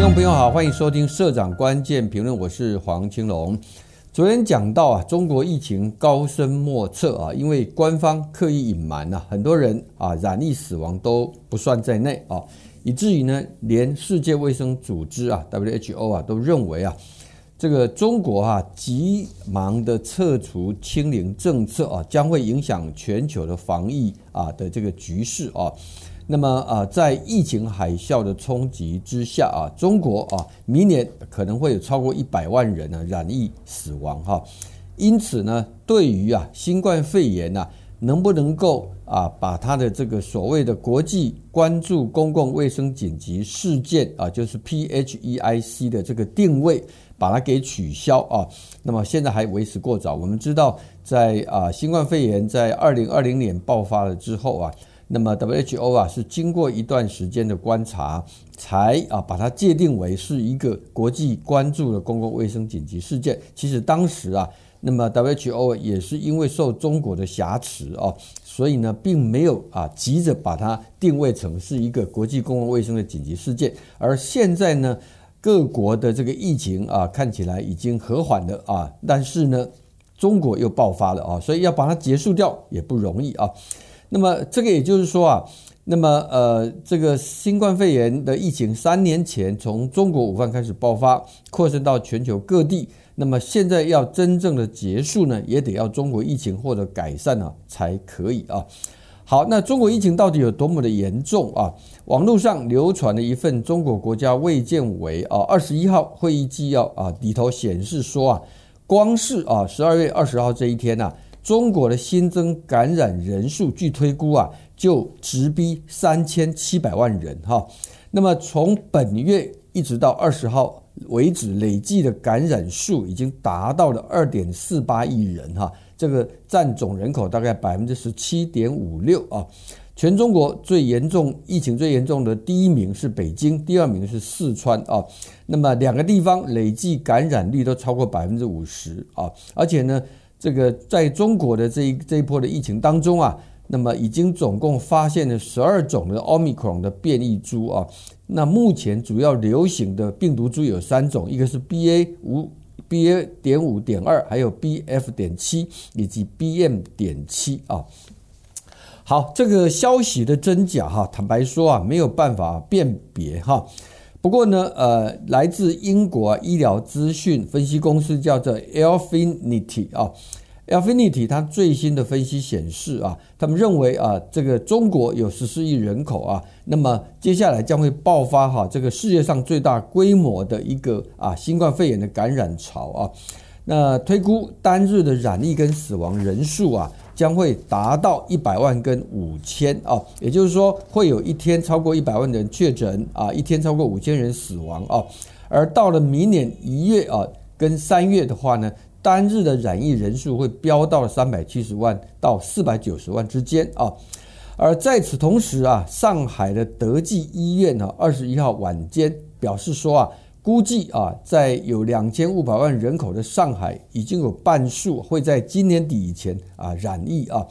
听众朋友好，欢迎收听社长关键评论，我是黄青龙。昨天讲到啊，中国疫情高深莫测啊，因为官方刻意隐瞒啊，很多人啊染疫死亡都不算在内啊，以至于呢，连世界卫生组织啊 WHO 啊都认为啊。这个中国啊，急忙的撤除清零政策啊，将会影响全球的防疫啊的这个局势啊。那么啊，在疫情海啸的冲击之下啊，中国啊，明年可能会有超过一百万人呢染疫死亡哈。因此呢，对于啊新冠肺炎呐，能不能够啊把它的这个所谓的国际关注公共卫生紧急事件啊，就是 PHEIC 的这个定位。把它给取消啊，那么现在还为时过早。我们知道，在啊新冠肺炎在二零二零年爆发了之后啊，那么 WHO 啊是经过一段时间的观察，才啊把它界定为是一个国际关注的公共卫生紧急事件。其实当时啊，那么 WHO 也是因为受中国的挟持啊，所以呢并没有啊急着把它定位成是一个国际公共卫生的紧急事件，而现在呢。各国的这个疫情啊，看起来已经和缓了啊，但是呢，中国又爆发了啊，所以要把它结束掉也不容易啊。那么这个也就是说啊，那么呃，这个新冠肺炎的疫情三年前从中国武汉开始爆发，扩散到全球各地，那么现在要真正的结束呢，也得要中国疫情获得改善呢才可以啊。好，那中国疫情到底有多么的严重啊？网络上流传了一份中国国家卫健委啊二十一号会议纪要啊，里头显示说啊，光是啊十二月二十号这一天呐，中国的新增感染人数据推估啊，就直逼三千七百万人哈。那么从本月一直到二十号为止，累计的感染数已经达到了二点四八亿人哈。这个占总人口大概百分之十七点五六啊，全中国最严重疫情最严重的第一名是北京，第二名是四川啊。那么两个地方累计感染率都超过百分之五十啊，而且呢，这个在中国的这一这一波的疫情当中啊，那么已经总共发现了十二种的奥密克戎的变异株啊。那目前主要流行的病毒株有三种，一个是 BA 五。BA. 点五点二，还有 BF. 点七以及 BM. 点七啊。好，这个消息的真假哈，坦白说啊，没有办法辨别哈。不过呢，呃，来自英国医疗资讯分析公司叫做 Alfinity 啊，Alfinity 它最新的分析显示啊，他们认为啊，这个中国有十四亿人口啊，那么接下来将会爆发哈这个世界上最大规模的一个啊新冠肺炎的感染潮啊，那推估单日的染疫跟死亡人数啊将会达到一百万跟五千啊，也就是说会有一天超过一百万人确诊啊，一天超过五千人死亡啊，而到了明年一月啊跟三月的话呢。单日的染疫人数会飙到三百七十万到四百九十万之间啊，而在此同时啊，上海的德济医院呢，二十一号晚间表示说啊，估计啊，在有两千五百万人口的上海，已经有半数会在今年底以前啊染疫啊。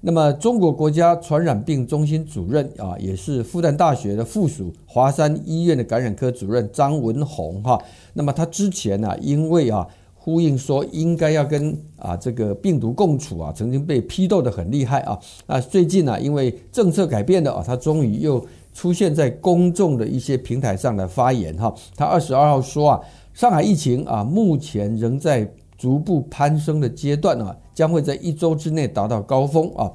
那么，中国国家传染病中心主任啊，也是复旦大学的附属华山医院的感染科主任张文宏哈，那么他之前呢，因为啊。呼应说应该要跟啊这个病毒共处啊，曾经被批斗得很厉害啊。那最近呢，因为政策改变了啊，他终于又出现在公众的一些平台上来发言哈。他二十二号说啊，上海疫情啊目前仍在逐步攀升的阶段啊，将会在一周之内达到高峰啊。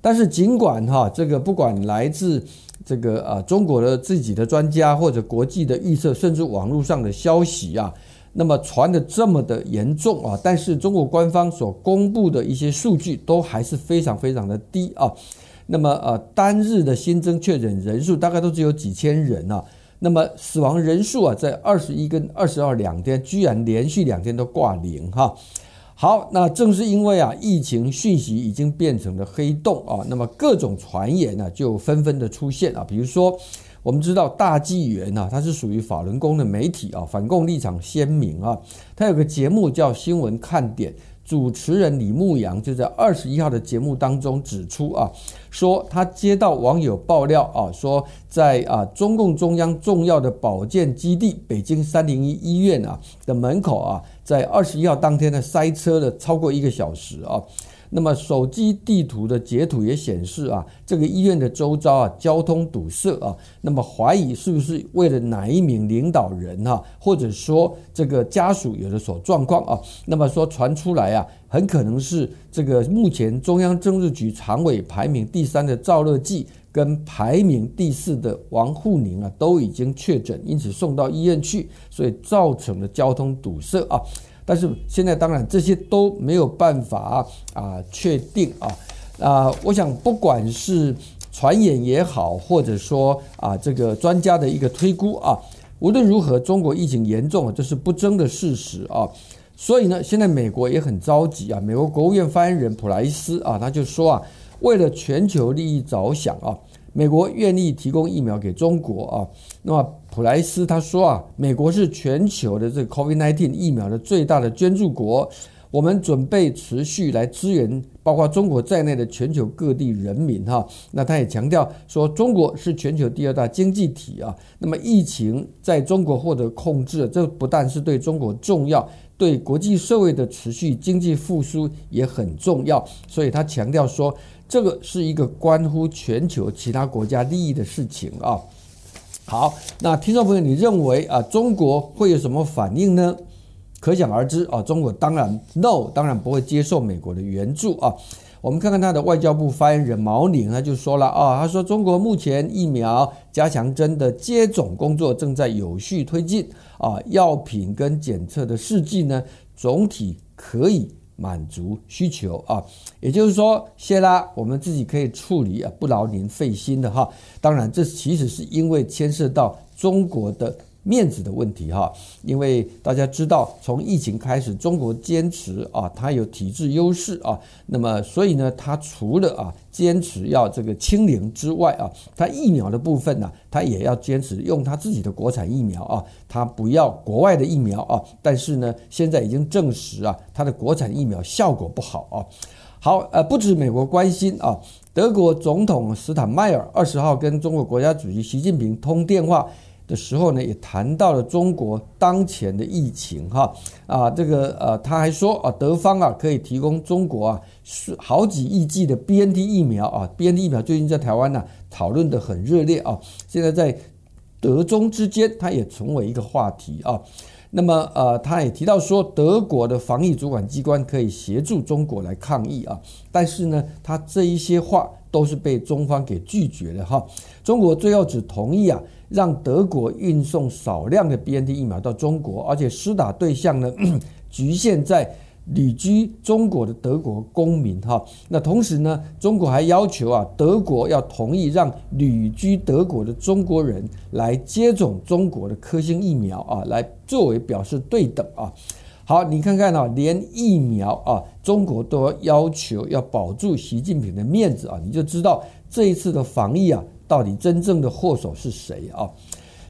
但是尽管哈这个不管来自这个啊中国的自己的专家或者国际的预测，甚至网络上的消息啊。那么传的这么的严重啊，但是中国官方所公布的一些数据都还是非常非常的低啊。那么呃，单日的新增确诊人数大概都只有几千人啊。那么死亡人数啊，在二十一跟二十二两天，居然连续两天都挂零哈。好，那正是因为啊，疫情讯息已经变成了黑洞啊，那么各种传言呢就纷纷的出现啊，比如说。我们知道大纪元呐，它是属于法轮功的媒体啊，反共立场鲜明啊。它有个节目叫《新闻看点》，主持人李牧阳就在二十一号的节目当中指出啊，说他接到网友爆料啊，说在啊中共中央重要的保健基地北京三零一医院啊的门口啊，在二十一号当天呢塞车了超过一个小时啊。那么手机地图的截图也显示啊，这个医院的周遭啊交通堵塞啊，那么怀疑是不是为了哪一名领导人哈，或者说这个家属有的所状况啊？那么说传出来啊，很可能是这个目前中央政治局常委排名第三的赵乐际跟排名第四的王沪宁啊都已经确诊，因此送到医院去，所以造成了交通堵塞啊。但是现在当然这些都没有办法啊确定啊啊，我想不管是传言也好，或者说啊这个专家的一个推估啊，无论如何，中国疫情严重啊，这是不争的事实啊。所以呢，现在美国也很着急啊。美国国务院发言人普莱斯啊，他就说啊，为了全球利益着想啊。美国愿意提供疫苗给中国啊，那么普莱斯他说啊，美国是全球的这个 COVID-19 疫苗的最大的捐助国，我们准备持续来支援包括中国在内的全球各地人民哈。那他也强调说，中国是全球第二大经济体啊，那么疫情在中国获得控制，这不但是对中国重要，对国际社会的持续经济复苏也很重要，所以他强调说。这个是一个关乎全球其他国家利益的事情啊。好，那听众朋友，你认为啊，中国会有什么反应呢？可想而知啊，中国当然 no，当然不会接受美国的援助啊。我们看看他的外交部发言人毛宁，他就说了啊，他说中国目前疫苗加强针的接种工作正在有序推进啊，药品跟检测的试剂呢，总体可以。满足需求啊，也就是说，谢拉我们自己可以处理啊，不劳您费心的哈。当然，这其实是因为牵涉到中国的。面子的问题哈，因为大家知道，从疫情开始，中国坚持啊，它有体制优势啊，那么所以呢，它除了啊坚持要这个清零之外啊，它疫苗的部分呢，它也要坚持用它自己的国产疫苗啊，它不要国外的疫苗啊。但是呢，现在已经证实啊，它的国产疫苗效果不好啊。好，呃，不止美国关心啊，德国总统施坦迈尔二十号跟中国国家主席习近平通电话。的时候呢，也谈到了中国当前的疫情哈啊，这个呃，他还说啊，德方啊可以提供中国啊是好几亿剂的 BNT 疫苗啊，BNT 疫苗最近在台湾呢讨论的很热烈啊，现在在德中之间，它也成为一个话题啊。那么呃，他也提到说，德国的防疫主管机关可以协助中国来抗疫啊，但是呢，他这一些话都是被中方给拒绝了哈。中国最后只同意啊。让德国运送少量的 BNT 疫苗到中国，而且施打对象呢，局限在旅居中国的德国公民哈。那同时呢，中国还要求啊，德国要同意让旅居德国的中国人来接种中国的科兴疫苗啊，来作为表示对等啊。好，你看看啊，连疫苗啊，中国都要求要保住习近平的面子啊，你就知道这一次的防疫啊。到底真正的祸首是谁啊？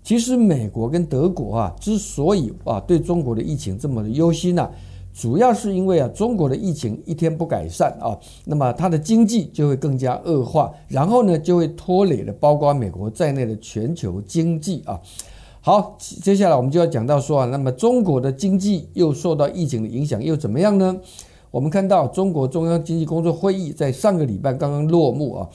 其实美国跟德国啊，之所以啊对中国的疫情这么的忧心呢，主要是因为啊中国的疫情一天不改善啊，那么它的经济就会更加恶化，然后呢就会拖累了包括美国在内的全球经济啊。好，接下来我们就要讲到说啊，那么中国的经济又受到疫情的影响又怎么样呢？我们看到中国中央经济工作会议在上个礼拜刚刚落幕啊。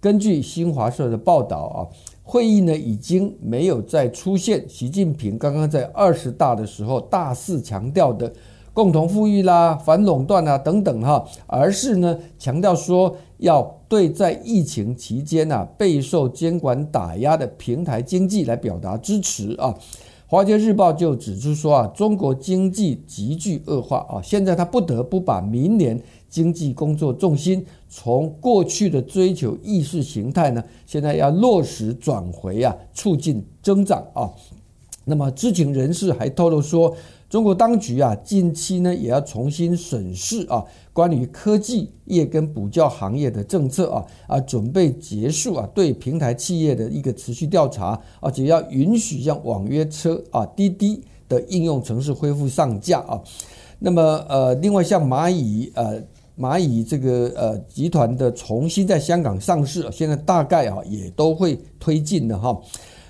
根据新华社的报道啊，会议呢已经没有再出现习近平刚刚在二十大的时候大肆强调的共同富裕啦、反垄断啊等等哈，而是呢强调说要对在疫情期间啊备受监管打压的平台经济来表达支持啊。华尔街日报就指出说啊，中国经济急剧恶化啊，现在他不得不把明年。经济工作重心从过去的追求意识形态呢，现在要落实转回啊，促进增长啊。那么知情人士还透露说，中国当局啊，近期呢也要重新审视啊，关于科技业跟补教行业的政策啊，啊，准备结束啊对平台企业的一个持续调查，而且要允许像网约车啊、滴滴的应用程式恢复上架啊。那么呃，另外像蚂蚁呃。蚂蚁这个呃集团的重新在香港上市，现在大概啊也都会推进的哈。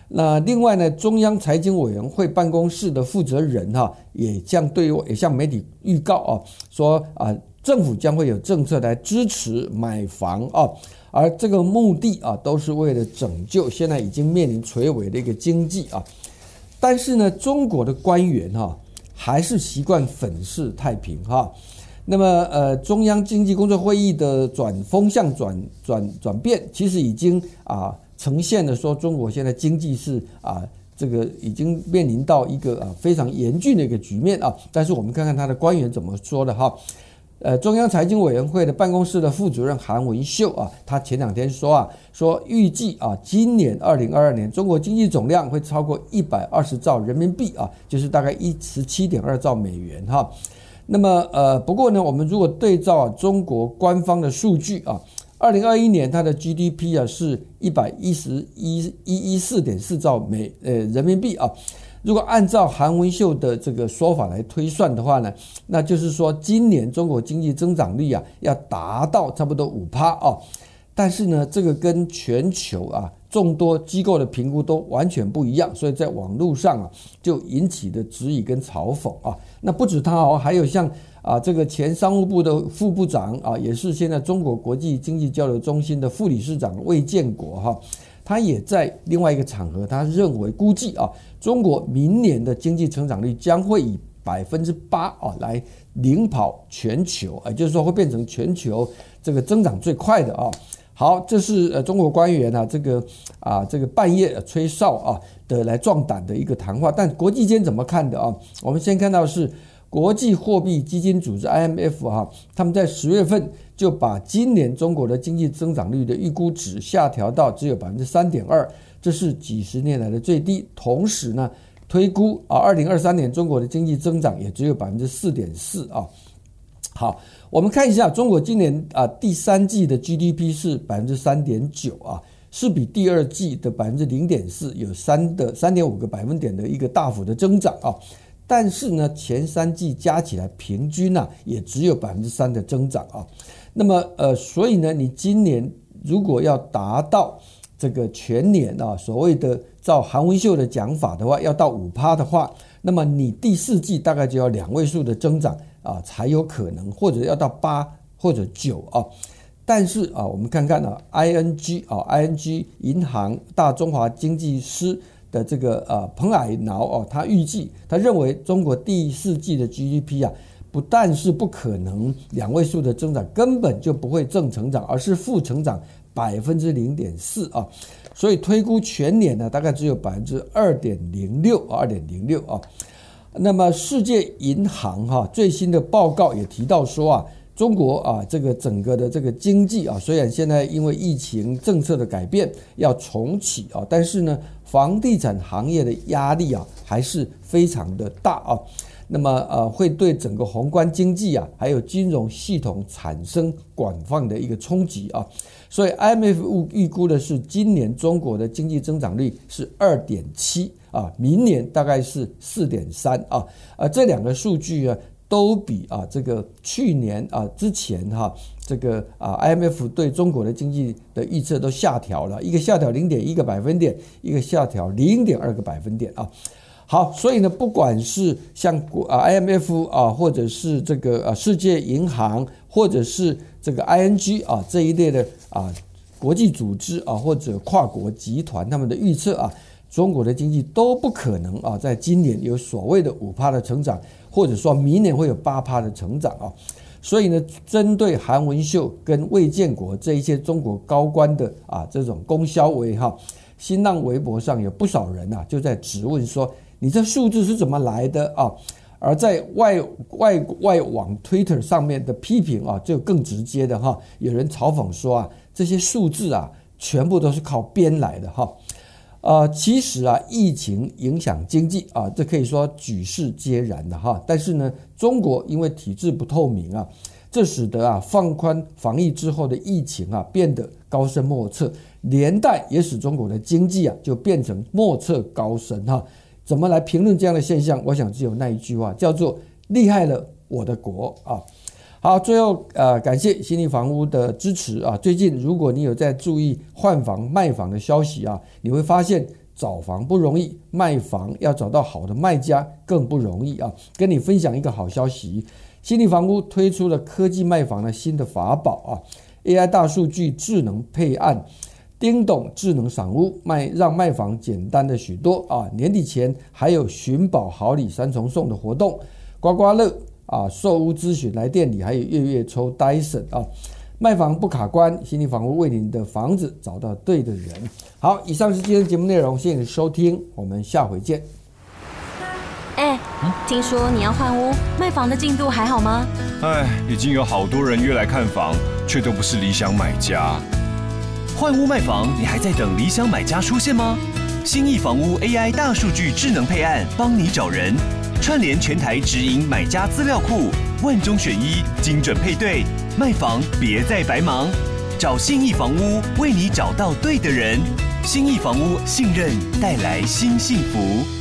那另外呢，中央财经委员会办公室的负责人哈也将对也向媒体预告啊，说啊政府将会有政策来支持买房啊，而这个目的啊都是为了拯救现在已经面临垂危的一个经济啊。但是呢，中国的官员哈还是习惯粉饰太平哈。那么，呃，中央经济工作会议的转风向转转转变，其实已经啊呈现了说中国现在经济是啊这个已经面临到一个啊非常严峻的一个局面啊。但是我们看看他的官员怎么说的哈。呃，中央财经委员会的办公室的副主任韩文秀啊，他前两天说啊，说预计啊今年二零二二年中国经济总量会超过一百二十兆人民币啊，就是大概一十七点二兆美元哈。那么，呃，不过呢，我们如果对照啊中国官方的数据啊，二零二一年它的 GDP 啊是一百一十一一一四点四兆美呃人民币啊，如果按照韩文秀的这个说法来推算的话呢，那就是说今年中国经济增长率啊要达到差不多五趴啊，但是呢，这个跟全球啊。众多机构的评估都完全不一样，所以在网络上啊就引起的质疑跟嘲讽啊。那不止他哦，还有像啊这个前商务部的副部长啊，也是现在中国国际经济交流中心的副理事长魏建国哈，他也在另外一个场合，他认为估计啊，中国明年的经济成长率将会以百分之八啊来领跑全球，也就是说会变成全球这个增长最快的啊。好，这是呃中国官员啊，这个啊这个半夜吹哨啊的来壮胆的一个谈话，但国际间怎么看的啊？我们先看到是国际货币基金组织 IMF 哈，他们在十月份就把今年中国的经济增长率的预估值下调到只有百分之三点二，这是几十年来的最低。同时呢，推估啊二零二三年中国的经济增长也只有百分之四点四啊。好。我们看一下中国今年啊第三季的 GDP 是百分之三点九啊，是比第二季的百分之零点四有三的三点五个百分点的一个大幅的增长啊。但是呢，前三季加起来平均呢也只有百分之三的增长啊。那么呃，所以呢，你今年如果要达到这个全年啊所谓的照韩文秀的讲法的话，要到五趴的话，那么你第四季大概就要两位数的增长。啊，才有可能，或者要到八或者九啊。但是啊，我们看看呢，ING 啊，ING 银行大中华经济师的这个呃彭蔼孬哦，他预计他认为中国第四季的 GDP 啊，不但是不可能两位数的增长，根本就不会正成长，而是负成长百分之零点四啊。所以推估全年呢，大概只有百分之二点零六，二点零六啊。那么，世界银行哈最新的报告也提到说啊，中国啊这个整个的这个经济啊，虽然现在因为疫情政策的改变要重启啊，但是呢，房地产行业的压力啊还是非常的大啊。那么呃，会对整个宏观经济啊，还有金融系统产生广泛的一个冲击啊。所以 IMF 预估的是今年中国的经济增长率是二点七。啊，明年大概是四点三啊，啊，这两个数据啊，都比啊这个去年啊之前哈、这个啊 IMF 对中国的经济的预测都下调了，一个下调零点一个百分点，一个下调零点二个百分点啊。好，所以呢，不管是像国啊 IMF 啊，或者是这个啊世界银行，或者是这个 ING 啊这一类的啊国际组织啊，或者跨国集团他们的预测啊。中国的经济都不可能啊，在今年有所谓的五趴的成长，或者说明年会有八趴的成长啊。所以呢，针对韩文秀跟魏建国这一些中国高官的啊这种供销为哈，新浪微博上有不少人啊就在质问说，你这数字是怎么来的啊？而在外外外网 Twitter 上面的批评啊，就更直接的哈，有人嘲讽说啊，这些数字啊全部都是靠编来的哈。啊、呃，其实啊，疫情影响经济啊，这可以说举世皆然的哈。但是呢，中国因为体制不透明啊，这使得啊放宽防疫之后的疫情啊变得高深莫测，连带也使中国的经济啊就变成莫测高深哈。怎么来评论这样的现象？我想只有那一句话，叫做厉害了我的国啊。好，最后呃，感谢新力房屋的支持啊。最近如果你有在注意换房卖房的消息啊，你会发现找房不容易，卖房要找到好的卖家更不容易啊。跟你分享一个好消息，新力房屋推出了科技卖房的新的法宝啊，AI 大数据智能配案。叮咚智能赏屋卖，让卖房简单的许多啊！年底前还有寻宝好礼三重送的活动，刮刮乐啊，售屋咨询来店里，还有月月抽 Dyson 啊！卖房不卡关，信义房屋为您的房子找到对的人。好，以上是今天节目内容，谢谢你收听，我们下回见。哎，听说你要换屋，卖房的进度还好吗？哎，已经有好多人约来看房，却都不是理想买家。换屋卖房，你还在等理想买家出现吗？新义房屋 AI 大数据智能配案，帮你找人，串联全台直营买家资料库，万中选一，精准配对，卖房别再白忙，找信义房屋为你找到对的人。新义房屋信任带来新幸福。